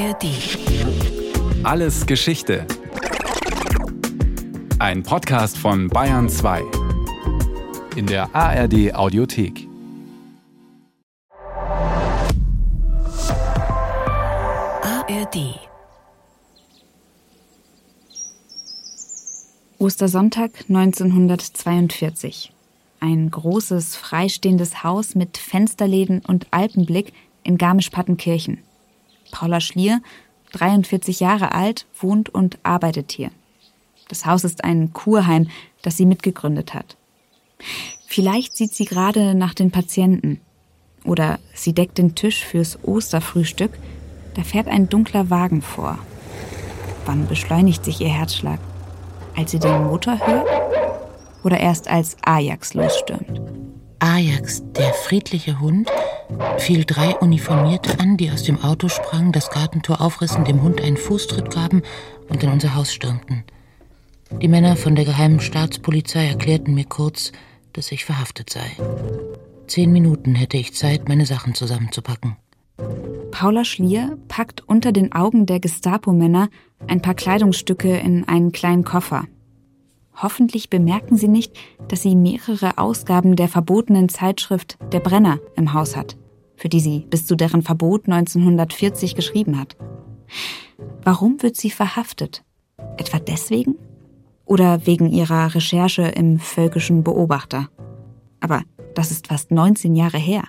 ARD. Alles Geschichte. Ein Podcast von Bayern 2. In der ARD Audiothek. ARD. Ostersonntag 1942. Ein großes, freistehendes Haus mit Fensterläden und Alpenblick in Garmisch-Partenkirchen. Paula Schlier, 43 Jahre alt, wohnt und arbeitet hier. Das Haus ist ein Kurheim, das sie mitgegründet hat. Vielleicht sieht sie gerade nach den Patienten. Oder sie deckt den Tisch fürs Osterfrühstück. Da fährt ein dunkler Wagen vor. Wann beschleunigt sich ihr Herzschlag? Als sie den Motor hört? Oder erst als Ajax losstürmt? Ajax, der friedliche Hund, fiel drei Uniformierte an, die aus dem Auto sprangen, das Gartentor aufrissen, dem Hund einen Fußtritt gaben und in unser Haus stürmten. Die Männer von der geheimen Staatspolizei erklärten mir kurz, dass ich verhaftet sei. Zehn Minuten hätte ich Zeit, meine Sachen zusammenzupacken. Paula Schlier packt unter den Augen der Gestapo-Männer ein paar Kleidungsstücke in einen kleinen Koffer. Hoffentlich bemerken sie nicht, dass sie mehrere Ausgaben der verbotenen Zeitschrift Der Brenner im Haus hat, für die sie bis zu deren Verbot 1940 geschrieben hat. Warum wird sie verhaftet? Etwa deswegen? Oder wegen ihrer Recherche im Völkischen Beobachter? Aber das ist fast 19 Jahre her.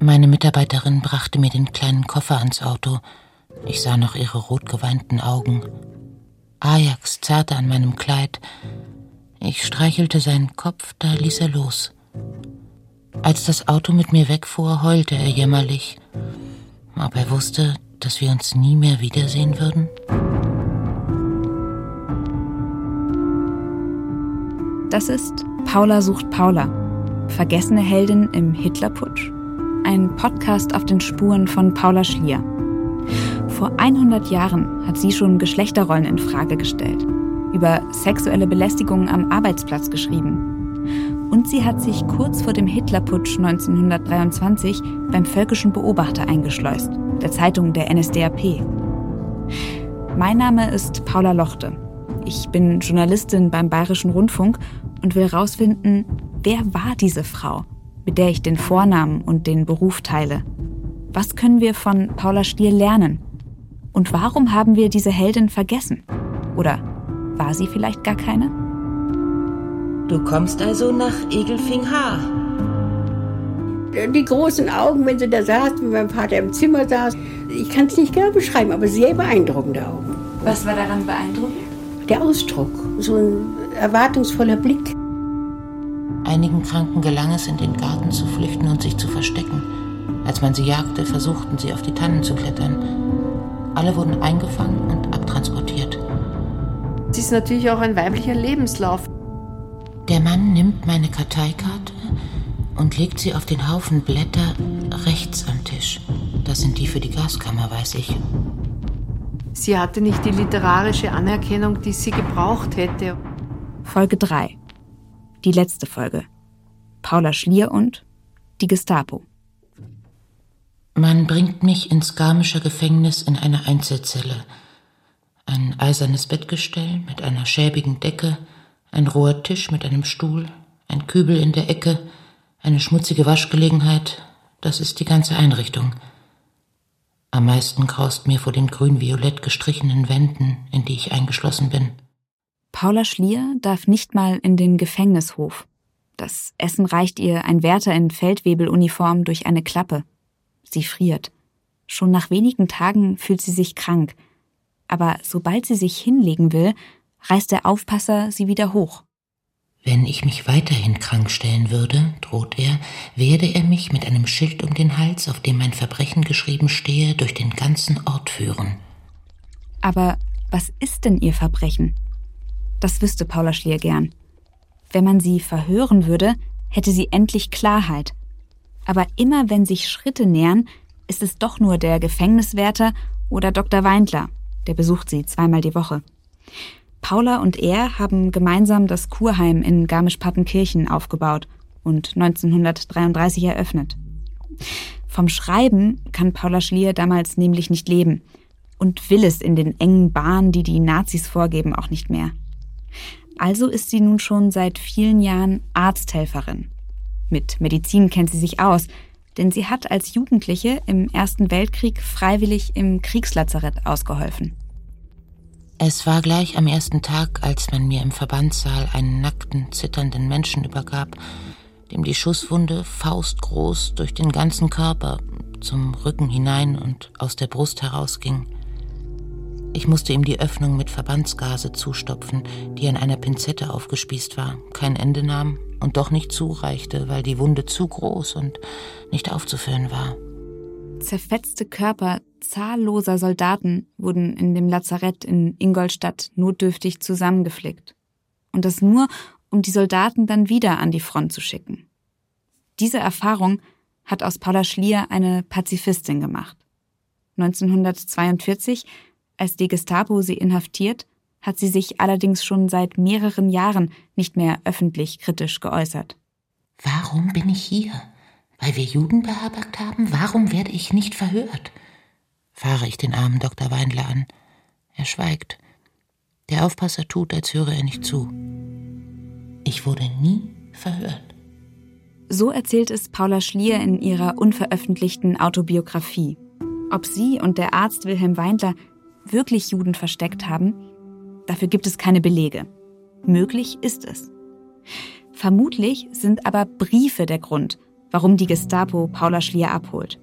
Meine Mitarbeiterin brachte mir den kleinen Koffer ans Auto. Ich sah noch ihre rotgeweinten Augen. Ajax zerrte an meinem Kleid. Ich streichelte seinen Kopf, da ließ er los. Als das Auto mit mir wegfuhr, heulte er jämmerlich. Ob er wusste, dass wir uns nie mehr wiedersehen würden? Das ist Paula sucht Paula. Vergessene Heldin im Hitlerputsch. Ein Podcast auf den Spuren von Paula Schlier. Vor 100 Jahren hat sie schon Geschlechterrollen in Frage gestellt, über sexuelle Belästigung am Arbeitsplatz geschrieben. Und sie hat sich kurz vor dem Hitlerputsch 1923 beim Völkischen Beobachter eingeschleust, der Zeitung der NSDAP. Mein Name ist Paula Lochte. Ich bin Journalistin beim Bayerischen Rundfunk und will herausfinden, wer war diese Frau, mit der ich den Vornamen und den Beruf teile. Was können wir von Paula Stier lernen? Und warum haben wir diese Heldin vergessen? Oder war sie vielleicht gar keine? Du kommst also nach Egelfing-Haar. Die großen Augen, wenn sie da saß, wie mein Vater im Zimmer saß. Ich kann es nicht genau beschreiben, aber sehr beeindruckende Augen. Was war daran beeindruckend? Der Ausdruck, so ein erwartungsvoller Blick. Einigen Kranken gelang es, in den Garten zu flüchten und sich zu verstecken. Als man sie jagte, versuchten sie auf die Tannen zu klettern. Alle wurden eingefangen und abtransportiert. Ist natürlich auch ein weiblicher Lebenslauf. Der Mann nimmt meine Karteikarte und legt sie auf den Haufen Blätter rechts am Tisch. Das sind die für die Gaskammer, weiß ich. Sie hatte nicht die literarische Anerkennung, die sie gebraucht hätte. Folge 3. Die letzte Folge. Paula Schlier und die Gestapo. Man bringt mich ins Garmischer Gefängnis in eine Einzelzelle. Ein eisernes Bettgestell mit einer schäbigen Decke, ein roher Tisch mit einem Stuhl, ein Kübel in der Ecke, eine schmutzige Waschgelegenheit, das ist die ganze Einrichtung. Am meisten graust mir vor den grün-violett gestrichenen Wänden, in die ich eingeschlossen bin. Paula Schlier darf nicht mal in den Gefängnishof. Das Essen reicht ihr ein Wärter in Feldwebeluniform durch eine Klappe. Sie friert. Schon nach wenigen Tagen fühlt sie sich krank. Aber sobald sie sich hinlegen will, reißt der Aufpasser sie wieder hoch. Wenn ich mich weiterhin krank stellen würde, droht er, werde er mich mit einem Schild um den Hals, auf dem mein Verbrechen geschrieben stehe, durch den ganzen Ort führen. Aber was ist denn ihr Verbrechen? Das wüsste Paula Schlier gern. Wenn man sie verhören würde, hätte sie endlich Klarheit. Aber immer wenn sich Schritte nähern, ist es doch nur der Gefängniswärter oder Dr. Weindler, der besucht sie zweimal die Woche. Paula und er haben gemeinsam das Kurheim in Garmisch-Partenkirchen aufgebaut und 1933 eröffnet. Vom Schreiben kann Paula Schlier damals nämlich nicht leben. und will es in den engen Bahnen, die die Nazis vorgeben, auch nicht mehr. Also ist sie nun schon seit vielen Jahren Arzthelferin. Mit Medizin kennt sie sich aus, denn sie hat als Jugendliche im Ersten Weltkrieg freiwillig im Kriegslazarett ausgeholfen. Es war gleich am ersten Tag, als man mir im Verbandssaal einen nackten, zitternden Menschen übergab, dem die Schusswunde faustgroß durch den ganzen Körper, zum Rücken hinein und aus der Brust herausging. Ich musste ihm die Öffnung mit Verbandsgase zustopfen, die an einer Pinzette aufgespießt war, kein Ende nahm und doch nicht zureichte, weil die Wunde zu groß und nicht aufzuführen war. Zerfetzte Körper zahlloser Soldaten wurden in dem Lazarett in Ingolstadt notdürftig zusammengeflickt. Und das nur, um die Soldaten dann wieder an die Front zu schicken. Diese Erfahrung hat aus Paula Schlier eine Pazifistin gemacht. 1942 als die Gestapo sie inhaftiert, hat sie sich allerdings schon seit mehreren Jahren nicht mehr öffentlich kritisch geäußert. Warum bin ich hier? Weil wir Juden beherbergt haben? Warum werde ich nicht verhört? fahre ich den armen Dr. Weindler an. Er schweigt. Der Aufpasser tut, als höre er nicht zu. Ich wurde nie verhört. So erzählt es Paula Schlier in ihrer unveröffentlichten Autobiografie. Ob sie und der Arzt Wilhelm Weindler wirklich Juden versteckt haben, dafür gibt es keine Belege. Möglich ist es. Vermutlich sind aber Briefe der Grund, warum die Gestapo Paula Schlier abholt.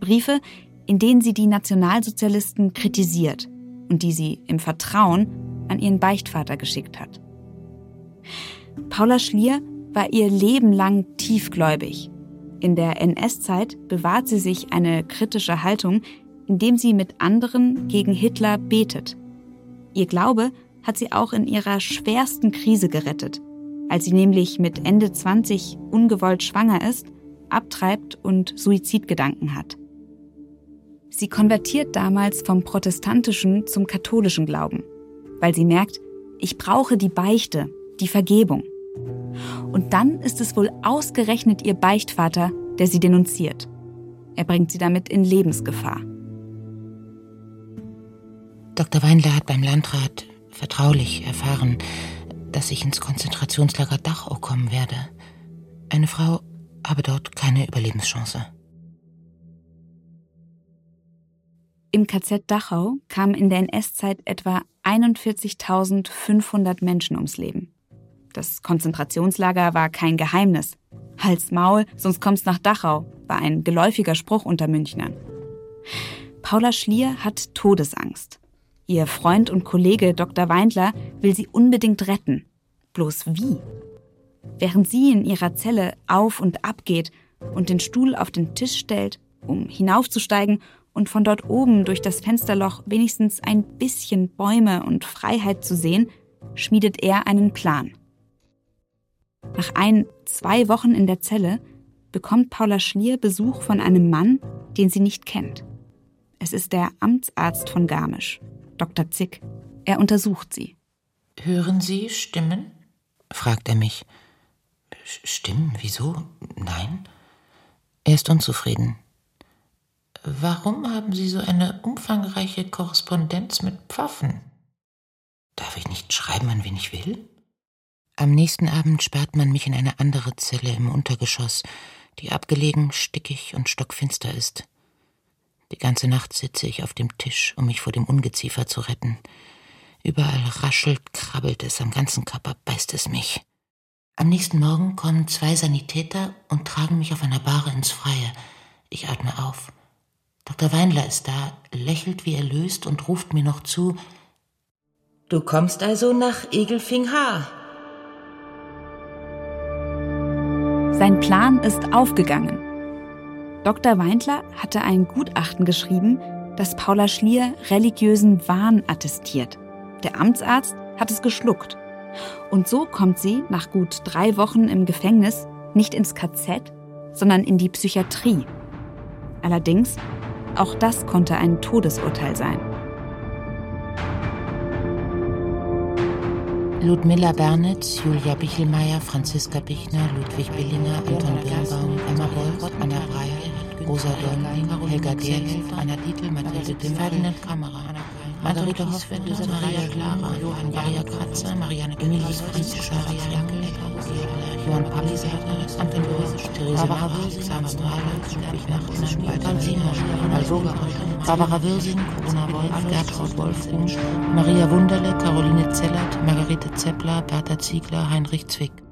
Briefe, in denen sie die Nationalsozialisten kritisiert und die sie im Vertrauen an ihren Beichtvater geschickt hat. Paula Schlier war ihr Leben lang tiefgläubig. In der NS-Zeit bewahrt sie sich eine kritische Haltung, indem sie mit anderen gegen Hitler betet. Ihr Glaube hat sie auch in ihrer schwersten Krise gerettet, als sie nämlich mit Ende 20 ungewollt schwanger ist, abtreibt und Suizidgedanken hat. Sie konvertiert damals vom protestantischen zum katholischen Glauben, weil sie merkt, ich brauche die Beichte, die Vergebung. Und dann ist es wohl ausgerechnet ihr Beichtvater, der sie denunziert. Er bringt sie damit in Lebensgefahr. Dr. Weinler hat beim Landrat vertraulich erfahren, dass ich ins Konzentrationslager Dachau kommen werde. Eine Frau habe dort keine Überlebenschance. Im KZ Dachau kamen in der NS-Zeit etwa 41.500 Menschen ums Leben. Das Konzentrationslager war kein Geheimnis. Hals Maul, sonst kommst nach Dachau, war ein geläufiger Spruch unter Münchnern. Paula Schlier hat Todesangst. Ihr Freund und Kollege Dr. Weindler will sie unbedingt retten. Bloß wie? Während sie in ihrer Zelle auf und ab geht und den Stuhl auf den Tisch stellt, um hinaufzusteigen und von dort oben durch das Fensterloch wenigstens ein bisschen Bäume und Freiheit zu sehen, schmiedet er einen Plan. Nach ein, zwei Wochen in der Zelle bekommt Paula Schlier Besuch von einem Mann, den sie nicht kennt. Es ist der Amtsarzt von Garmisch. Dr. Zick. Er untersucht sie. Hören Sie Stimmen? fragt er mich. Stimmen? Wieso? Nein. Er ist unzufrieden. Warum haben Sie so eine umfangreiche Korrespondenz mit Pfaffen? Darf ich nicht schreiben, an wen ich will? Am nächsten Abend sperrt man mich in eine andere Zelle im Untergeschoss, die abgelegen, stickig und stockfinster ist. Die ganze Nacht sitze ich auf dem Tisch, um mich vor dem Ungeziefer zu retten. Überall raschelt, krabbelt es, am ganzen Körper beißt es mich. Am nächsten Morgen kommen zwei Sanitäter und tragen mich auf einer Bahre ins Freie. Ich atme auf. Dr. Weinler ist da, lächelt wie erlöst und ruft mir noch zu. Du kommst also nach Egelfing-Haar. Sein Plan ist aufgegangen. Dr. Weindler hatte ein Gutachten geschrieben, das Paula Schlier religiösen Wahn attestiert. Der Amtsarzt hat es geschluckt. Und so kommt sie nach gut drei Wochen im Gefängnis nicht ins KZ, sondern in die Psychiatrie. Allerdings, auch das konnte ein Todesurteil sein. Ludmilla Bernitz, Julia Bichelmeier, Franziska Bichner, Ludwig Billinger, Anton Birnbaum, Emma Wolf, Anna Breyer, Rosa Dörnling, Helga Derhilf, Anna Dietl, Mathilde Dimm, Ferdinand Kamera, Margarete Hoffmann, Maria Clara, Johann Maria Kratzer, Marianne Emilis Fritz, Maria Jankel, Johann Palisater, Anton Rösisch, Therese Barbara Wilsing, Sarah Mahler, Ludwig Nachtner, Walter Simon, Alvoga, Barbara Wirsing, Corona Wolf, Gertraud Wolfung, Maria Wunderle, Caroline Zellert, Margarete Zeppler, Bertha Ziegler, Heinrich Zwick.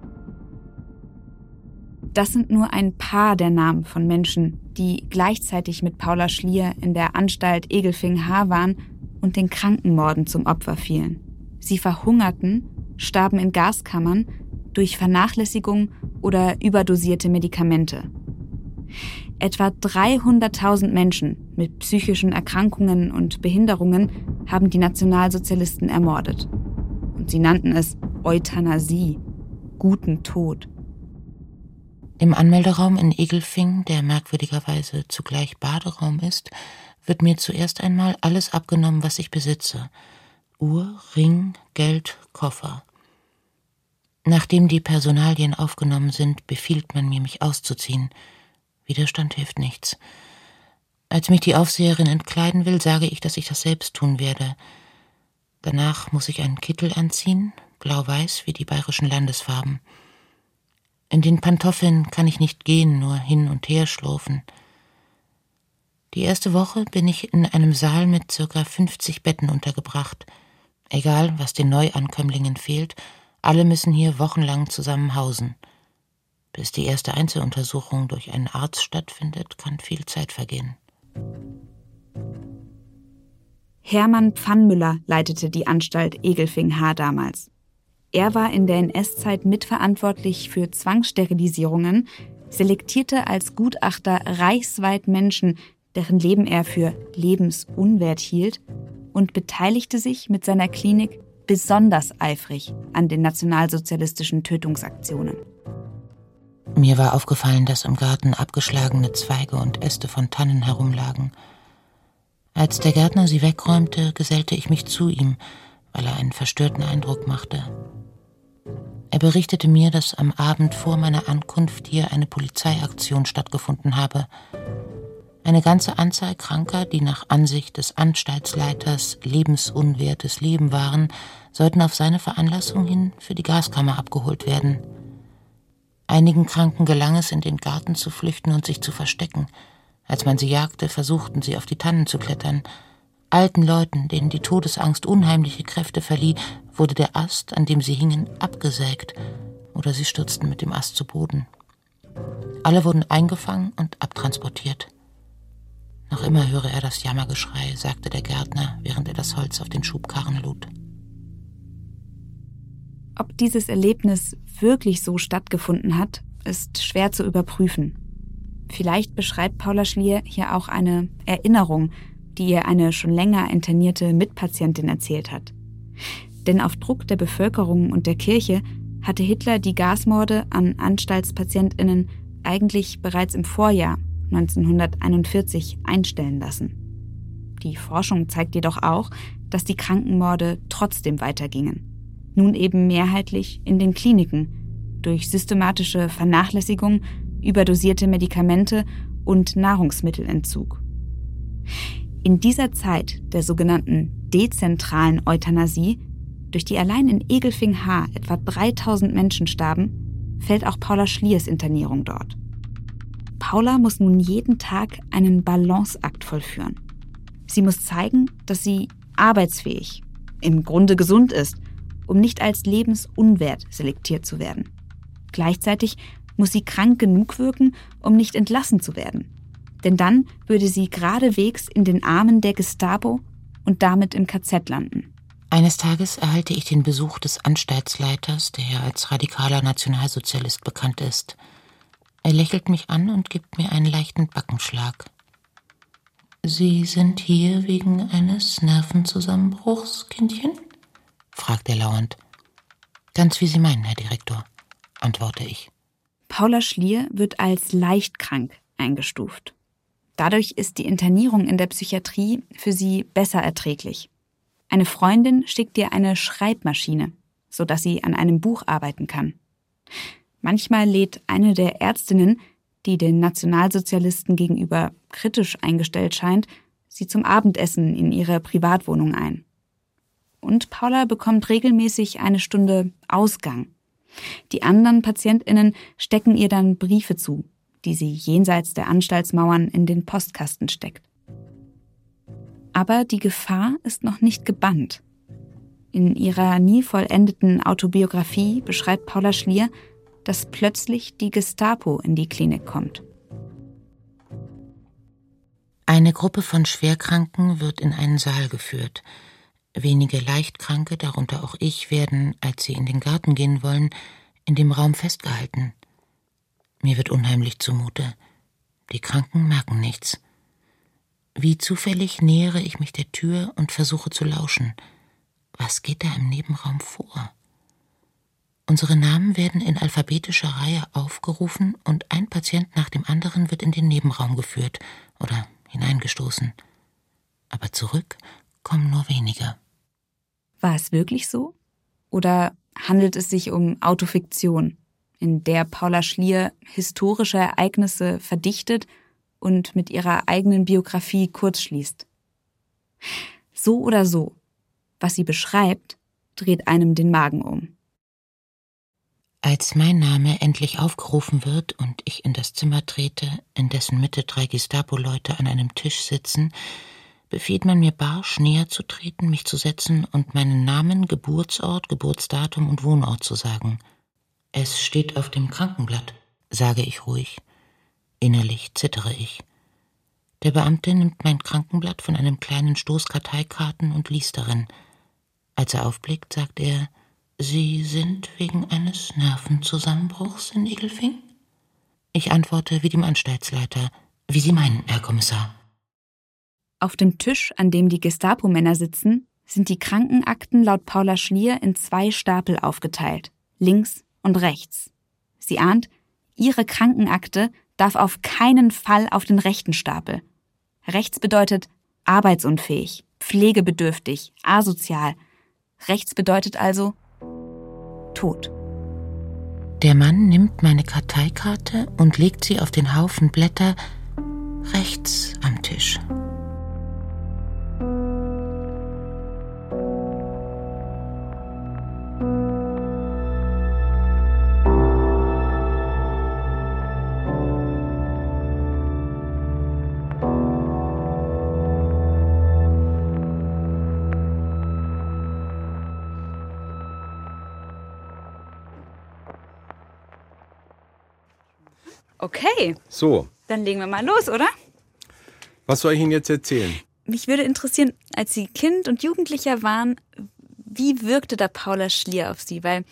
Das sind nur ein paar der Namen von Menschen, die gleichzeitig mit Paula Schlier in der Anstalt Egelfing-Haar waren und den Krankenmorden zum Opfer fielen. Sie verhungerten, starben in Gaskammern durch Vernachlässigung oder überdosierte Medikamente. Etwa 300.000 Menschen mit psychischen Erkrankungen und Behinderungen haben die Nationalsozialisten ermordet. Und sie nannten es Euthanasie, guten Tod. Im Anmelderaum in Egelfing, der merkwürdigerweise zugleich Baderaum ist, wird mir zuerst einmal alles abgenommen, was ich besitze. Uhr, Ring, Geld, Koffer. Nachdem die Personalien aufgenommen sind, befiehlt man mir, mich auszuziehen. Widerstand hilft nichts. Als mich die Aufseherin entkleiden will, sage ich, dass ich das selbst tun werde. Danach muss ich einen Kittel anziehen, blau-weiß wie die bayerischen Landesfarben. In den Pantoffeln kann ich nicht gehen, nur hin und her schlurfen. Die erste Woche bin ich in einem Saal mit circa 50 Betten untergebracht. Egal, was den Neuankömmlingen fehlt, alle müssen hier wochenlang zusammen hausen. Bis die erste Einzeluntersuchung durch einen Arzt stattfindet, kann viel Zeit vergehen. Hermann Pfannmüller leitete die Anstalt Egelfing-Haar damals. Er war in der NS-Zeit mitverantwortlich für Zwangssterilisierungen, selektierte als Gutachter reichsweit Menschen, deren Leben er für lebensunwert hielt, und beteiligte sich mit seiner Klinik besonders eifrig an den nationalsozialistischen Tötungsaktionen. Mir war aufgefallen, dass im Garten abgeschlagene Zweige und Äste von Tannen herumlagen. Als der Gärtner sie wegräumte, gesellte ich mich zu ihm, weil er einen verstörten Eindruck machte. Er berichtete mir, dass am Abend vor meiner Ankunft hier eine Polizeiaktion stattgefunden habe. Eine ganze Anzahl Kranker, die nach Ansicht des Anstaltsleiters lebensunwertes Leben waren, sollten auf seine Veranlassung hin für die Gaskammer abgeholt werden. Einigen Kranken gelang es, in den Garten zu flüchten und sich zu verstecken. Als man sie jagte, versuchten sie auf die Tannen zu klettern, Alten Leuten, denen die Todesangst unheimliche Kräfte verlieh, wurde der Ast, an dem sie hingen, abgesägt oder sie stürzten mit dem Ast zu Boden. Alle wurden eingefangen und abtransportiert. Noch immer höre er das Jammergeschrei, sagte der Gärtner, während er das Holz auf den Schubkarren lud. Ob dieses Erlebnis wirklich so stattgefunden hat, ist schwer zu überprüfen. Vielleicht beschreibt Paula Schlier hier auch eine Erinnerung die ihr eine schon länger internierte Mitpatientin erzählt hat. Denn auf Druck der Bevölkerung und der Kirche hatte Hitler die Gasmorde an Anstaltspatientinnen eigentlich bereits im Vorjahr 1941 einstellen lassen. Die Forschung zeigt jedoch auch, dass die Krankenmorde trotzdem weitergingen. Nun eben mehrheitlich in den Kliniken durch systematische Vernachlässigung, überdosierte Medikamente und Nahrungsmittelentzug. In dieser Zeit der sogenannten dezentralen Euthanasie, durch die allein in Egelfing-Haar etwa 3000 Menschen starben, fällt auch Paula Schliers Internierung dort. Paula muss nun jeden Tag einen Balanceakt vollführen. Sie muss zeigen, dass sie arbeitsfähig, im Grunde gesund ist, um nicht als lebensunwert selektiert zu werden. Gleichzeitig muss sie krank genug wirken, um nicht entlassen zu werden denn dann würde sie geradewegs in den Armen der Gestapo und damit im KZ landen. Eines Tages erhalte ich den Besuch des Anstaltsleiters, der als radikaler Nationalsozialist bekannt ist. Er lächelt mich an und gibt mir einen leichten Backenschlag. Sie sind hier wegen eines Nervenzusammenbruchs, Kindchen? fragt er lauernd. Ganz wie Sie meinen, Herr Direktor, antworte ich. Paula Schlier wird als leicht krank eingestuft. Dadurch ist die Internierung in der Psychiatrie für sie besser erträglich. Eine Freundin schickt ihr eine Schreibmaschine, sodass sie an einem Buch arbeiten kann. Manchmal lädt eine der Ärztinnen, die den Nationalsozialisten gegenüber kritisch eingestellt scheint, sie zum Abendessen in ihre Privatwohnung ein. Und Paula bekommt regelmäßig eine Stunde Ausgang. Die anderen Patientinnen stecken ihr dann Briefe zu, die sie jenseits der Anstaltsmauern in den Postkasten steckt. Aber die Gefahr ist noch nicht gebannt. In ihrer nie vollendeten Autobiografie beschreibt Paula Schlier, dass plötzlich die Gestapo in die Klinik kommt. Eine Gruppe von Schwerkranken wird in einen Saal geführt. Wenige Leichtkranke, darunter auch ich, werden, als sie in den Garten gehen wollen, in dem Raum festgehalten. Mir wird unheimlich zumute. Die Kranken merken nichts. Wie zufällig nähere ich mich der Tür und versuche zu lauschen. Was geht da im Nebenraum vor? Unsere Namen werden in alphabetischer Reihe aufgerufen und ein Patient nach dem anderen wird in den Nebenraum geführt oder hineingestoßen. Aber zurück kommen nur wenige. War es wirklich so? Oder handelt es sich um Autofiktion, in der Paula Schlier historische Ereignisse verdichtet und mit ihrer eigenen Biografie kurzschließt? So oder so, was sie beschreibt, dreht einem den Magen um. Als mein Name endlich aufgerufen wird und ich in das Zimmer trete, in dessen Mitte drei Gestapo-Leute an einem Tisch sitzen, befiehlt man mir barsch näher zu treten, mich zu setzen und meinen Namen, Geburtsort, Geburtsdatum und Wohnort zu sagen. Es steht auf dem Krankenblatt, sage ich ruhig. Innerlich zittere ich. Der Beamte nimmt mein Krankenblatt von einem kleinen Stoß Karteikarten und liest darin. Als er aufblickt, sagt er, Sie sind wegen eines Nervenzusammenbruchs in Egelfing? Ich antworte wie dem Anstaltsleiter, wie Sie meinen, Herr Kommissar. Auf dem Tisch, an dem die Gestapo-Männer sitzen, sind die Krankenakten laut Paula Schlier in zwei Stapel aufgeteilt, links und rechts. Sie ahnt, ihre Krankenakte darf auf keinen Fall auf den rechten Stapel. Rechts bedeutet arbeitsunfähig, pflegebedürftig, asozial. Rechts bedeutet also tot. Der Mann nimmt meine Karteikarte und legt sie auf den Haufen Blätter rechts am Tisch. Okay, So, dann legen wir mal los, oder? was soll ich Ihnen jetzt erzählen? Mich würde interessieren, als Sie Kind und Jugendlicher waren, wie wirkte da Paula Schlier auf Sie? Weil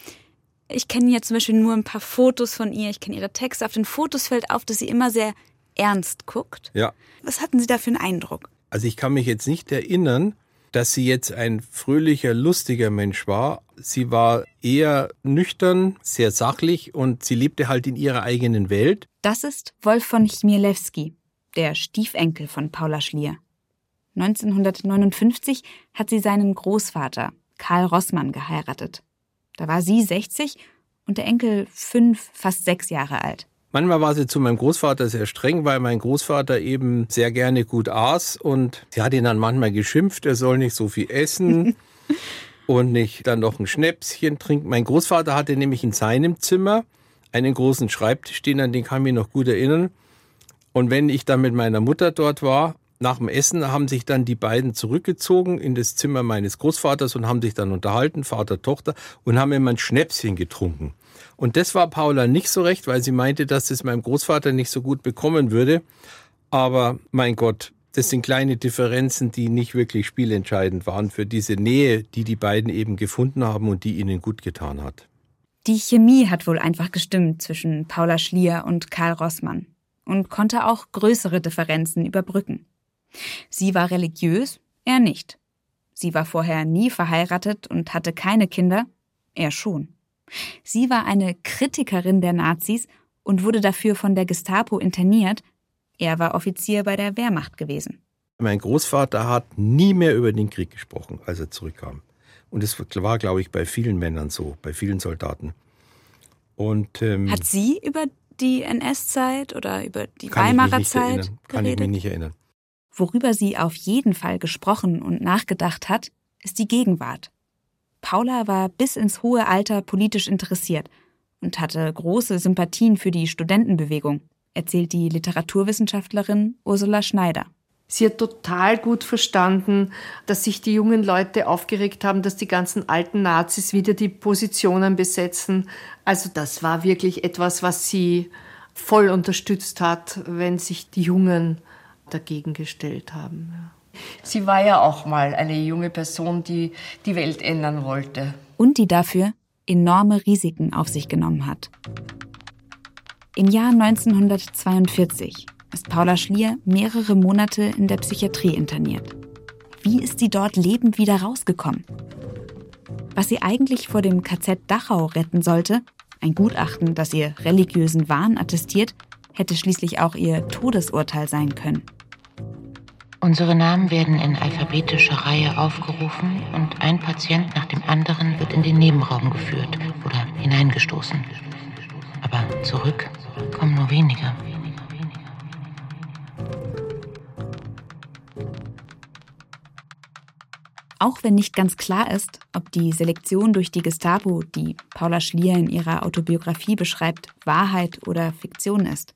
ich kenne ja zum Beispiel nur ein paar Fotos von ihr, ich kenne ihre Texte. Auf den Fotos fällt auf, dass sie immer sehr ernst guckt. Ja, Was hatten Sie da für einen Eindruck? also ich kann mich jetzt nicht erinnern, dass sie jetzt ein fröhlicher, lustiger Mensch war. Sie war eher nüchtern, sehr sachlich und sie lebte halt in ihrer eigenen Welt. Das ist Wolf von Chmielewski, der Stiefenkel von Paula Schlier. 1959 hat sie seinen Großvater, Karl Rossmann, geheiratet. Da war sie 60 und der Enkel fünf, fast sechs Jahre alt. Manchmal war sie zu meinem Großvater sehr streng, weil mein Großvater eben sehr gerne gut aß und sie hat ihn dann manchmal geschimpft, er soll nicht so viel essen und nicht dann noch ein Schnäpschen trinken. Mein Großvater hatte nämlich in seinem Zimmer einen großen Schreibtisch stehen, an den kann ich mich noch gut erinnern. Und wenn ich dann mit meiner Mutter dort war, nach dem Essen haben sich dann die beiden zurückgezogen in das Zimmer meines Großvaters und haben sich dann unterhalten, Vater, Tochter, und haben immer ein Schnäpschen getrunken. Und das war Paula nicht so recht, weil sie meinte, dass es meinem Großvater nicht so gut bekommen würde. Aber mein Gott, das sind kleine Differenzen, die nicht wirklich spielentscheidend waren für diese Nähe, die die beiden eben gefunden haben und die ihnen gut getan hat. Die Chemie hat wohl einfach gestimmt zwischen Paula Schlier und Karl Rossmann und konnte auch größere Differenzen überbrücken. Sie war religiös, er nicht. Sie war vorher nie verheiratet und hatte keine Kinder, er schon. Sie war eine Kritikerin der Nazis und wurde dafür von der Gestapo interniert. Er war Offizier bei der Wehrmacht gewesen. Mein Großvater hat nie mehr über den Krieg gesprochen, als er zurückkam. Und es war, glaube ich, bei vielen Männern so, bei vielen Soldaten. Und ähm, Hat sie über die NS-Zeit oder über die Weimarer Zeit erinnern. Kann ich geredet? mich nicht erinnern. Worüber sie auf jeden Fall gesprochen und nachgedacht hat, ist die Gegenwart. Paula war bis ins hohe Alter politisch interessiert und hatte große Sympathien für die Studentenbewegung, erzählt die Literaturwissenschaftlerin Ursula Schneider. Sie hat total gut verstanden, dass sich die jungen Leute aufgeregt haben, dass die ganzen alten Nazis wieder die Positionen besetzen. Also das war wirklich etwas, was sie voll unterstützt hat, wenn sich die Jungen dagegen gestellt haben. Sie war ja auch mal eine junge Person, die die Welt ändern wollte. und die dafür enorme Risiken auf sich genommen hat. Im Jahr 1942 ist Paula Schlier mehrere Monate in der Psychiatrie interniert. Wie ist sie dort lebend wieder rausgekommen? Was sie eigentlich vor dem KZ Dachau retten sollte, ein Gutachten, das ihr religiösen Wahn attestiert, hätte schließlich auch ihr Todesurteil sein können. Unsere Namen werden in alphabetischer Reihe aufgerufen und ein Patient nach dem anderen wird in den Nebenraum geführt oder hineingestoßen. Aber zurück kommen nur wenige. Auch wenn nicht ganz klar ist, ob die Selektion durch die Gestapo, die Paula Schlier in ihrer Autobiografie beschreibt, Wahrheit oder Fiktion ist.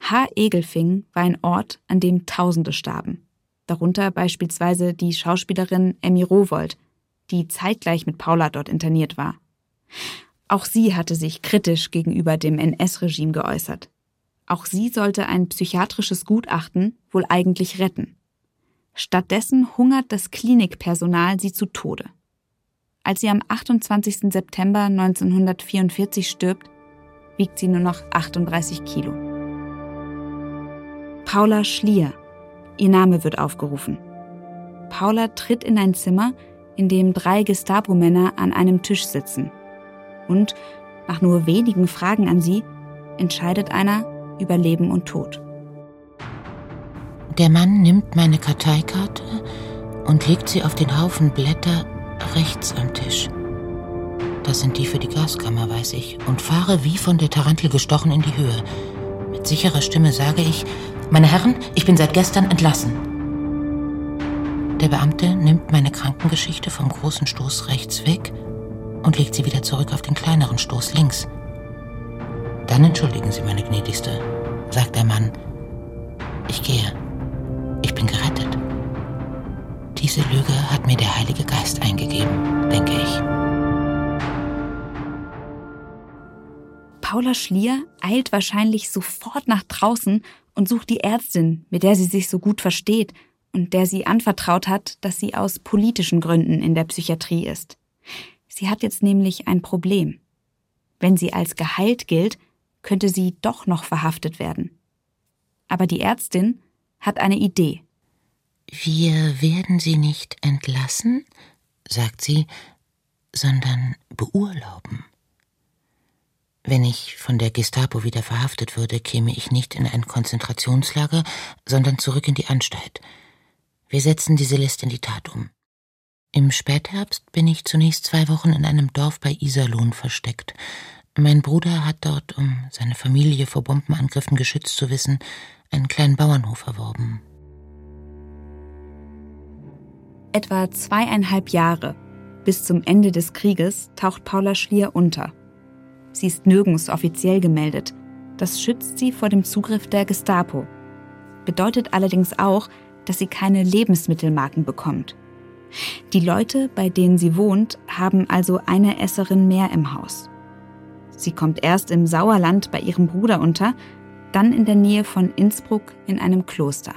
H. Egelfing war ein Ort, an dem Tausende starben. Darunter beispielsweise die Schauspielerin Emmy Rowold, die zeitgleich mit Paula dort interniert war. Auch sie hatte sich kritisch gegenüber dem NS-Regime geäußert. Auch sie sollte ein psychiatrisches Gutachten wohl eigentlich retten. Stattdessen hungert das Klinikpersonal sie zu Tode. Als sie am 28. September 1944 stirbt, wiegt sie nur noch 38 Kilo. Paula Schlier. Ihr Name wird aufgerufen. Paula tritt in ein Zimmer, in dem drei Gestapo-Männer an einem Tisch sitzen. Und, nach nur wenigen Fragen an sie, entscheidet einer über Leben und Tod. Der Mann nimmt meine Karteikarte und legt sie auf den Haufen Blätter rechts am Tisch. Das sind die für die Gaskammer, weiß ich, und fahre wie von der Tarantel gestochen in die Höhe. Mit sicherer Stimme sage ich, meine Herren, ich bin seit gestern entlassen. Der Beamte nimmt meine Krankengeschichte vom großen Stoß rechts weg und legt sie wieder zurück auf den kleineren Stoß links. Dann entschuldigen Sie, meine Gnädigste, sagt der Mann. Ich gehe. Ich bin gerettet. Diese Lüge hat mir der Heilige Geist eingegeben, denke ich. Paula Schlier eilt wahrscheinlich sofort nach draußen und sucht die Ärztin, mit der sie sich so gut versteht und der sie anvertraut hat, dass sie aus politischen Gründen in der Psychiatrie ist. Sie hat jetzt nämlich ein Problem. Wenn sie als geheilt gilt, könnte sie doch noch verhaftet werden. Aber die Ärztin hat eine Idee. Wir werden Sie nicht entlassen, sagt sie, sondern beurlauben. Wenn ich von der Gestapo wieder verhaftet würde, käme ich nicht in ein Konzentrationslager, sondern zurück in die Anstalt. Wir setzen diese Liste in die Tat um. Im Spätherbst bin ich zunächst zwei Wochen in einem Dorf bei Iserlohn versteckt. Mein Bruder hat dort, um seine Familie vor Bombenangriffen geschützt zu wissen, einen kleinen Bauernhof erworben. Etwa zweieinhalb Jahre bis zum Ende des Krieges taucht Paula Schlier unter. Sie ist nirgends offiziell gemeldet. Das schützt sie vor dem Zugriff der Gestapo. Bedeutet allerdings auch, dass sie keine Lebensmittelmarken bekommt. Die Leute, bei denen sie wohnt, haben also eine Esserin mehr im Haus. Sie kommt erst im Sauerland bei ihrem Bruder unter, dann in der Nähe von Innsbruck in einem Kloster.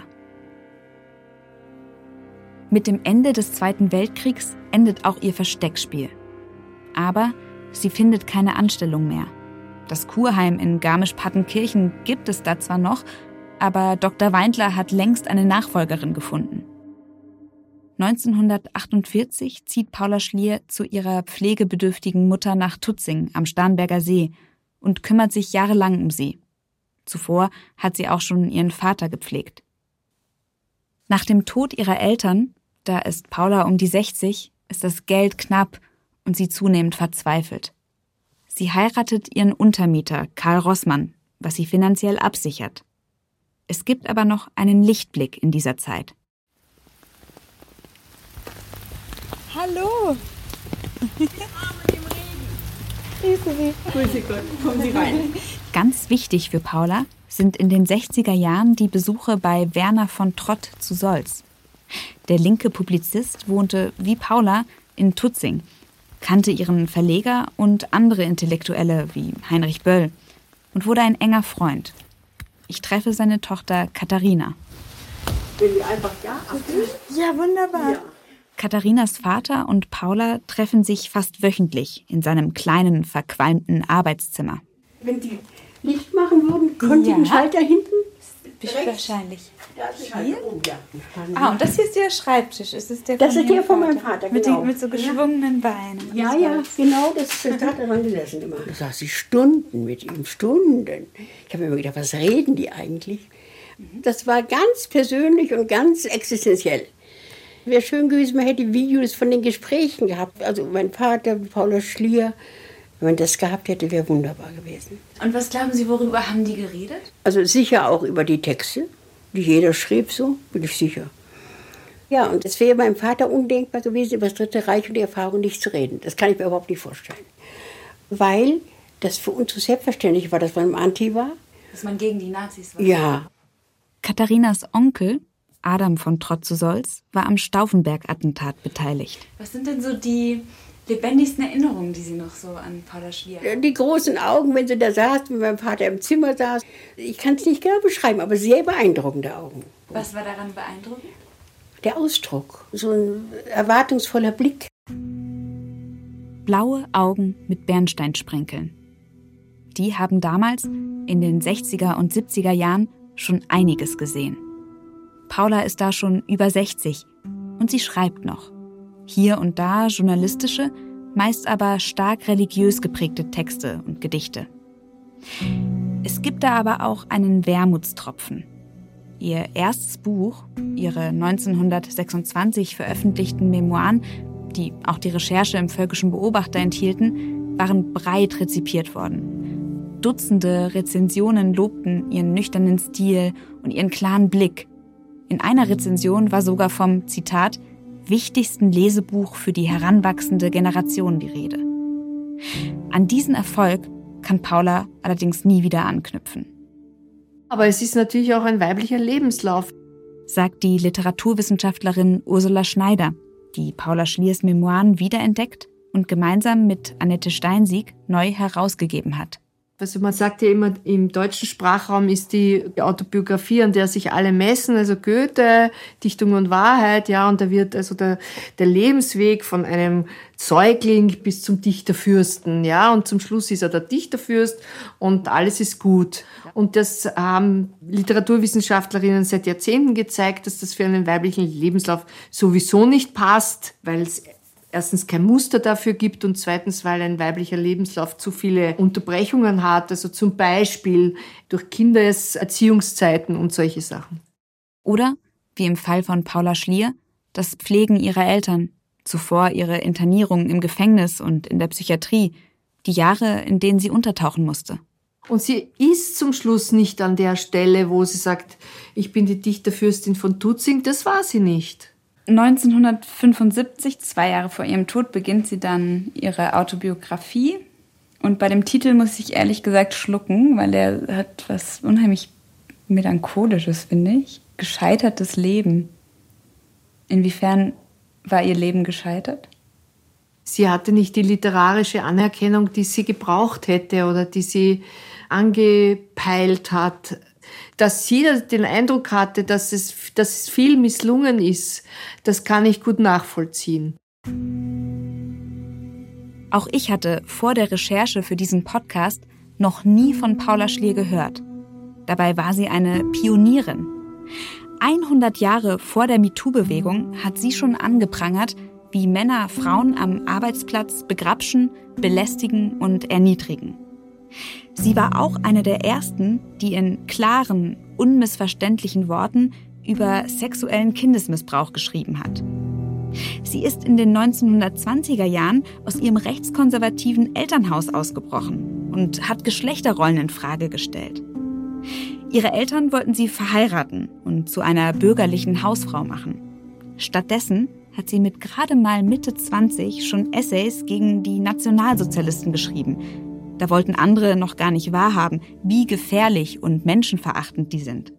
Mit dem Ende des Zweiten Weltkriegs endet auch ihr Versteckspiel. Aber sie findet keine Anstellung mehr. Das Kurheim in Garmisch-Partenkirchen gibt es da zwar noch, aber Dr. Weindler hat längst eine Nachfolgerin gefunden. 1948 zieht Paula Schlier zu ihrer pflegebedürftigen Mutter nach Tutzing am Starnberger See und kümmert sich jahrelang um sie. Zuvor hat sie auch schon ihren Vater gepflegt. Nach dem Tod ihrer Eltern, da ist Paula um die 60, ist das Geld knapp und sie zunehmend verzweifelt. Sie heiratet ihren Untermieter Karl Rossmann, was sie finanziell absichert. Es gibt aber noch einen Lichtblick in dieser Zeit. Hallo! Grüße Gott, kommen Sie rein. Ganz wichtig für Paula sind in den 60er Jahren die Besuche bei Werner von Trott zu Solz. Der linke Publizist wohnte wie Paula in Tutzing, kannte ihren Verleger und andere Intellektuelle wie Heinrich Böll und wurde ein enger Freund. Ich treffe seine Tochter Katharina. Wenn wir einfach ja abgeben. Ja, wunderbar. Katharinas Vater und Paula treffen sich fast wöchentlich in seinem kleinen, verqualmten Arbeitszimmer. Wenn die Licht machen würden, konnte Ja. ich den Schalter hinten. Bestimmt wahrscheinlich. Ja. Ah, und das hier ist der Schreibtisch. Ist das der Das von ist der von meinem Vater, mit, genau. den, mit so geschwungenen Beinen. Ja, ja, weiß. genau, das, das hat er dran gesessen immer. Da saß ich Stunden mit ihm, Stunden. Ich habe mir immer gedacht, was reden die eigentlich? Das war ganz persönlich und ganz existenziell. Wäre schön gewesen, man hätte Videos von den Gesprächen gehabt. Also mein Vater, Paula Schlier, wenn man das gehabt hätte, wäre wunderbar gewesen. Und was glauben Sie, worüber haben die geredet? Also sicher auch über die Texte, die jeder schrieb, so bin ich sicher. Ja, und es wäre meinem Vater undenkbar gewesen, über das Dritte Reich und die Erfahrung nicht zu reden. Das kann ich mir überhaupt nicht vorstellen. Weil das für uns so selbstverständlich war, dass man im Anti war. Dass man gegen die Nazis war. Ja, Katharinas Onkel, Adam von Trott zu Solz, war am Stauffenberg-Attentat beteiligt. Was sind denn so die lebendigsten Erinnerungen, die Sie noch so an Paula Schlier haben? die großen Augen, wenn sie da saß, wenn mein Vater im Zimmer saß. Ich kann es nicht genau beschreiben, aber sehr beeindruckende Augen. Was war daran beeindruckend? Der Ausdruck, so ein erwartungsvoller Blick. Blaue Augen mit Bernsteinsprenkeln. Die haben damals, in den 60er und 70er Jahren, schon einiges gesehen. Paula ist da schon über 60 und sie schreibt noch. Hier und da journalistische, meist aber stark religiös geprägte Texte und Gedichte. Es gibt da aber auch einen Wermutstropfen. Ihr erstes Buch, ihre 1926 veröffentlichten Memoiren, die auch die Recherche im Völkischen Beobachter enthielten, waren breit rezipiert worden. Dutzende Rezensionen lobten ihren nüchternen Stil und ihren klaren Blick. In einer Rezension war sogar vom, Zitat, wichtigsten Lesebuch für die heranwachsende Generation die Rede. An diesen Erfolg kann Paula allerdings nie wieder anknüpfen, Aber es ist natürlich auch ein weiblicher Lebenslauf. sagt die Literaturwissenschaftlerin Ursula Schneider, die Paula Schliers Memoiren wiederentdeckt und gemeinsam mit Annette Steinsieg neu herausgegeben hat. Also man sagt ja immer, im deutschen Sprachraum ist die Autobiografie, an der sich alle messen, also Goethe, Dichtung und Wahrheit, ja, und da wird also der, der Lebensweg von einem Säugling bis zum Dichterfürsten, ja, und zum Schluss ist er der Dichterfürst und alles ist gut. Und das haben Literaturwissenschaftlerinnen seit Jahrzehnten gezeigt, dass das für einen weiblichen Lebenslauf sowieso nicht passt, weil es erstens kein Muster dafür gibt und zweitens, weil ein weiblicher Lebenslauf zu viele Unterbrechungen hat, also zum Beispiel durch Kindeserziehungszeiten und solche Sachen. Oder, wie im Fall von Paula Schlier, das Pflegen ihrer Eltern, zuvor ihre Internierung im Gefängnis und in der Psychiatrie, die Jahre, in denen sie untertauchen musste. Und sie ist zum Schluss nicht an der Stelle, wo sie sagt, ich bin die Dichterfürstin von Tutzing, das war sie nicht. 1975, zwei Jahre vor ihrem Tod, beginnt sie dann ihre Autobiografie. Und bei dem Titel muss ich ehrlich gesagt schlucken, weil er hat was unheimlich melancholisches, finde ich. Gescheitertes Leben. Inwiefern war ihr Leben gescheitert? Sie hatte nicht die literarische Anerkennung, die sie gebraucht hätte oder die sie angepeilt hat. Dass sie den Eindruck hatte, dass es, dass es viel misslungen ist, das kann ich gut nachvollziehen. Auch ich hatte vor der Recherche für diesen Podcast noch nie von Paula Schlier gehört. Dabei war sie eine Pionierin. 100 Jahre vor der MeToo-Bewegung hat sie schon angeprangert, wie Männer Frauen am Arbeitsplatz begrapschen, belästigen und erniedrigen. Sie war auch eine der ersten, die in klaren, unmissverständlichen Worten über sexuellen Kindesmissbrauch geschrieben hat. Sie ist in den 1920er Jahren aus ihrem rechtskonservativen Elternhaus ausgebrochen und hat Geschlechterrollen in Frage gestellt. Ihre Eltern wollten sie verheiraten und zu einer bürgerlichen Hausfrau machen. Stattdessen hat sie mit gerade mal Mitte 20 schon Essays gegen die Nationalsozialisten geschrieben. Da wollten andere noch gar nicht wahrhaben, wie gefährlich und menschenverachtend die sind.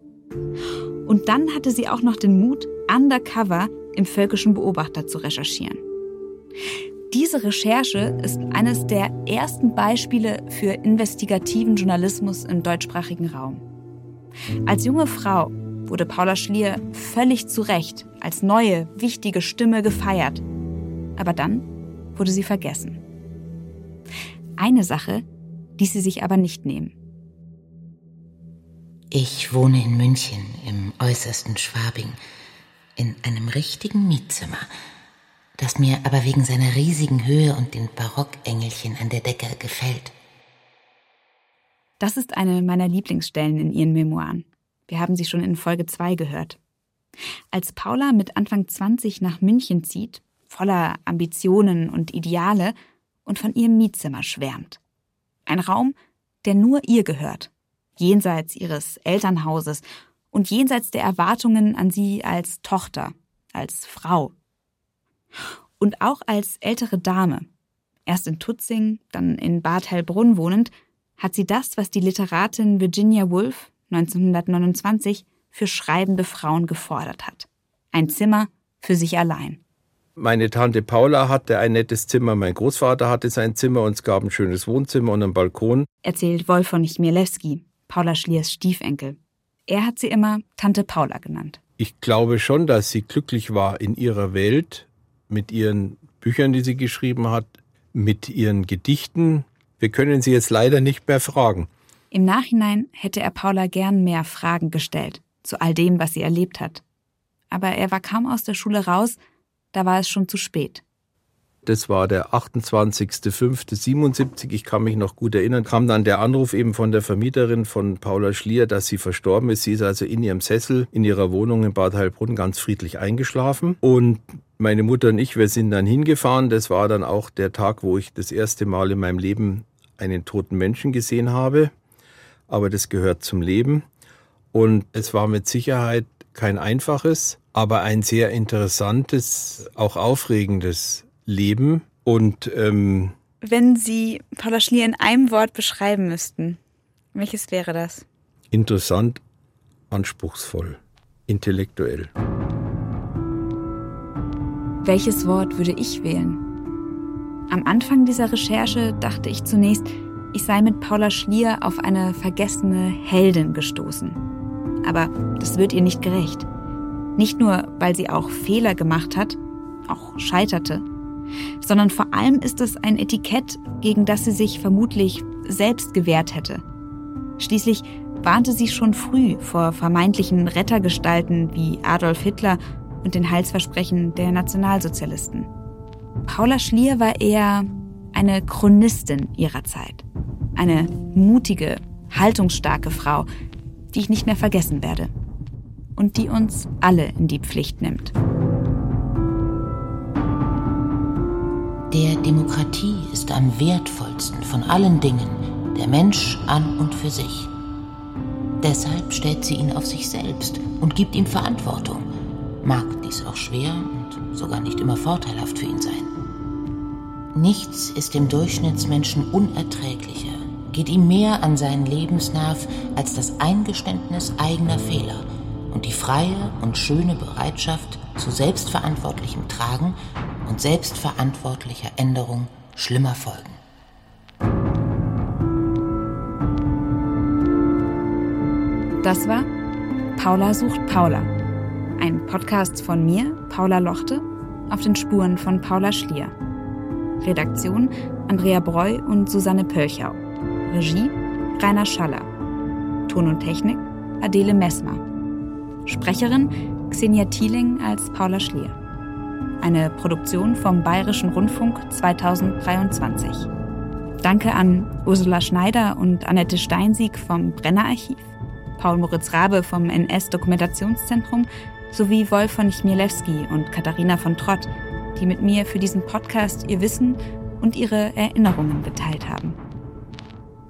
Und dann hatte sie auch noch den Mut, undercover im Völkischen Beobachter zu recherchieren. Diese Recherche ist eines der ersten Beispiele für investigativen Journalismus im deutschsprachigen Raum. Als junge Frau wurde Paula Schlier völlig zu Recht als neue, wichtige Stimme gefeiert. Aber dann wurde sie vergessen. Eine Sache ließ sie sich aber nicht nehmen. Ich wohne in München, im äußersten Schwabing, in einem richtigen Mietzimmer, das mir aber wegen seiner riesigen Höhe und den Barockengelchen an der Decke gefällt. Das ist eine meiner Lieblingsstellen in ihren Memoiren. Wir haben sie schon in Folge 2 gehört. Als Paula mit Anfang 20 nach München zieht, voller Ambitionen und Ideale und von ihrem Mietzimmer schwärmt. Ein Raum, der nur ihr gehört, jenseits ihres Elternhauses und jenseits der Erwartungen an sie als Tochter, als Frau. Und auch als ältere Dame, erst in Tutzing, dann in Bad Hellbrunn wohnend, hat sie das, was die Literatin Virginia Woolf 1929 für schreibende Frauen gefordert hat. Ein Zimmer für sich allein. Meine Tante Paula hatte ein nettes Zimmer, mein Großvater hatte sein Zimmer und es gab ein schönes Wohnzimmer und einen Balkon. Erzählt Wolf von Chmielewski, Paula Schliers Stiefenkel. Er hat sie immer Tante Paula genannt. Ich glaube schon, dass sie glücklich war in ihrer Welt mit ihren Büchern, die sie geschrieben hat, mit ihren Gedichten, wir können sie jetzt leider nicht mehr fragen. Im Nachhinein hätte er Paula gern mehr Fragen gestellt zu all dem, was sie erlebt hat. Aber er war kaum aus der Schule raus, da war es schon zu spät. Das war der 28.05.77. Ich kann mich noch gut erinnern. Kam dann der Anruf eben von der Vermieterin von Paula Schlier, dass sie verstorben ist. Sie ist also in ihrem Sessel in ihrer Wohnung in Bad Heilbrunn ganz friedlich eingeschlafen. Und meine Mutter und ich, wir sind dann hingefahren. Das war dann auch der Tag, wo ich das erste Mal in meinem Leben einen toten Menschen gesehen habe. Aber das gehört zum Leben. Und es war mit Sicherheit kein einfaches, aber ein sehr interessantes, auch aufregendes Leben. Und ähm, wenn Sie Paula Schlier in einem Wort beschreiben müssten, welches wäre das? Interessant, anspruchsvoll, intellektuell. Welches Wort würde ich wählen? Am Anfang dieser Recherche dachte ich zunächst, ich sei mit Paula Schlier auf eine vergessene Heldin gestoßen. Aber das wird ihr nicht gerecht. Nicht nur, weil sie auch Fehler gemacht hat, auch scheiterte, sondern vor allem ist es ein Etikett, gegen das sie sich vermutlich selbst gewehrt hätte. Schließlich warnte sie schon früh vor vermeintlichen Rettergestalten wie Adolf Hitler und den Heilsversprechen der Nationalsozialisten. Paula Schlier war eher eine Chronistin ihrer Zeit. Eine mutige, haltungsstarke Frau, die ich nicht mehr vergessen werde. Und die uns alle in die Pflicht nimmt. Der Demokratie ist am wertvollsten von allen Dingen der Mensch an und für sich. Deshalb stellt sie ihn auf sich selbst und gibt ihm Verantwortung mag dies auch schwer und sogar nicht immer vorteilhaft für ihn sein. Nichts ist dem Durchschnittsmenschen unerträglicher, geht ihm mehr an seinen Lebensnerv als das Eingeständnis eigener Fehler und die freie und schöne Bereitschaft zu selbstverantwortlichem Tragen und selbstverantwortlicher Änderung schlimmer Folgen. Das war Paula sucht Paula ein Podcast von mir, Paula Lochte, auf den Spuren von Paula Schlier. Redaktion Andrea Breu und Susanne Pölchau. Regie Rainer Schaller. Ton und Technik Adele Messmer. Sprecherin Xenia Thieling als Paula Schlier. Eine Produktion vom Bayerischen Rundfunk 2023. Danke an Ursula Schneider und Annette Steinsieg vom Brenner Archiv, Paul Moritz Rabe vom NS-Dokumentationszentrum sowie Wolf von Chmielewski und Katharina von Trott, die mit mir für diesen Podcast ihr Wissen und ihre Erinnerungen geteilt haben.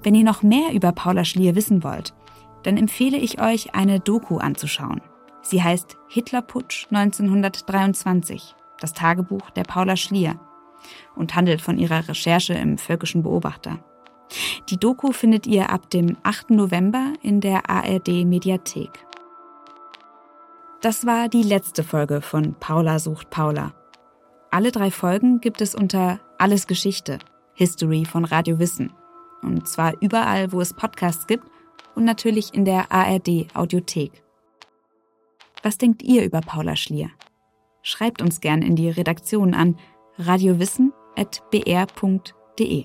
Wenn ihr noch mehr über Paula Schlier wissen wollt, dann empfehle ich euch, eine Doku anzuschauen. Sie heißt Hitlerputsch 1923, das Tagebuch der Paula Schlier und handelt von ihrer Recherche im Völkischen Beobachter. Die Doku findet ihr ab dem 8. November in der ARD Mediathek. Das war die letzte Folge von Paula sucht Paula. Alle drei Folgen gibt es unter Alles Geschichte, History von Radio Wissen. Und zwar überall, wo es Podcasts gibt und natürlich in der ARD Audiothek. Was denkt ihr über Paula Schlier? Schreibt uns gern in die Redaktion an radiowissen.br.de.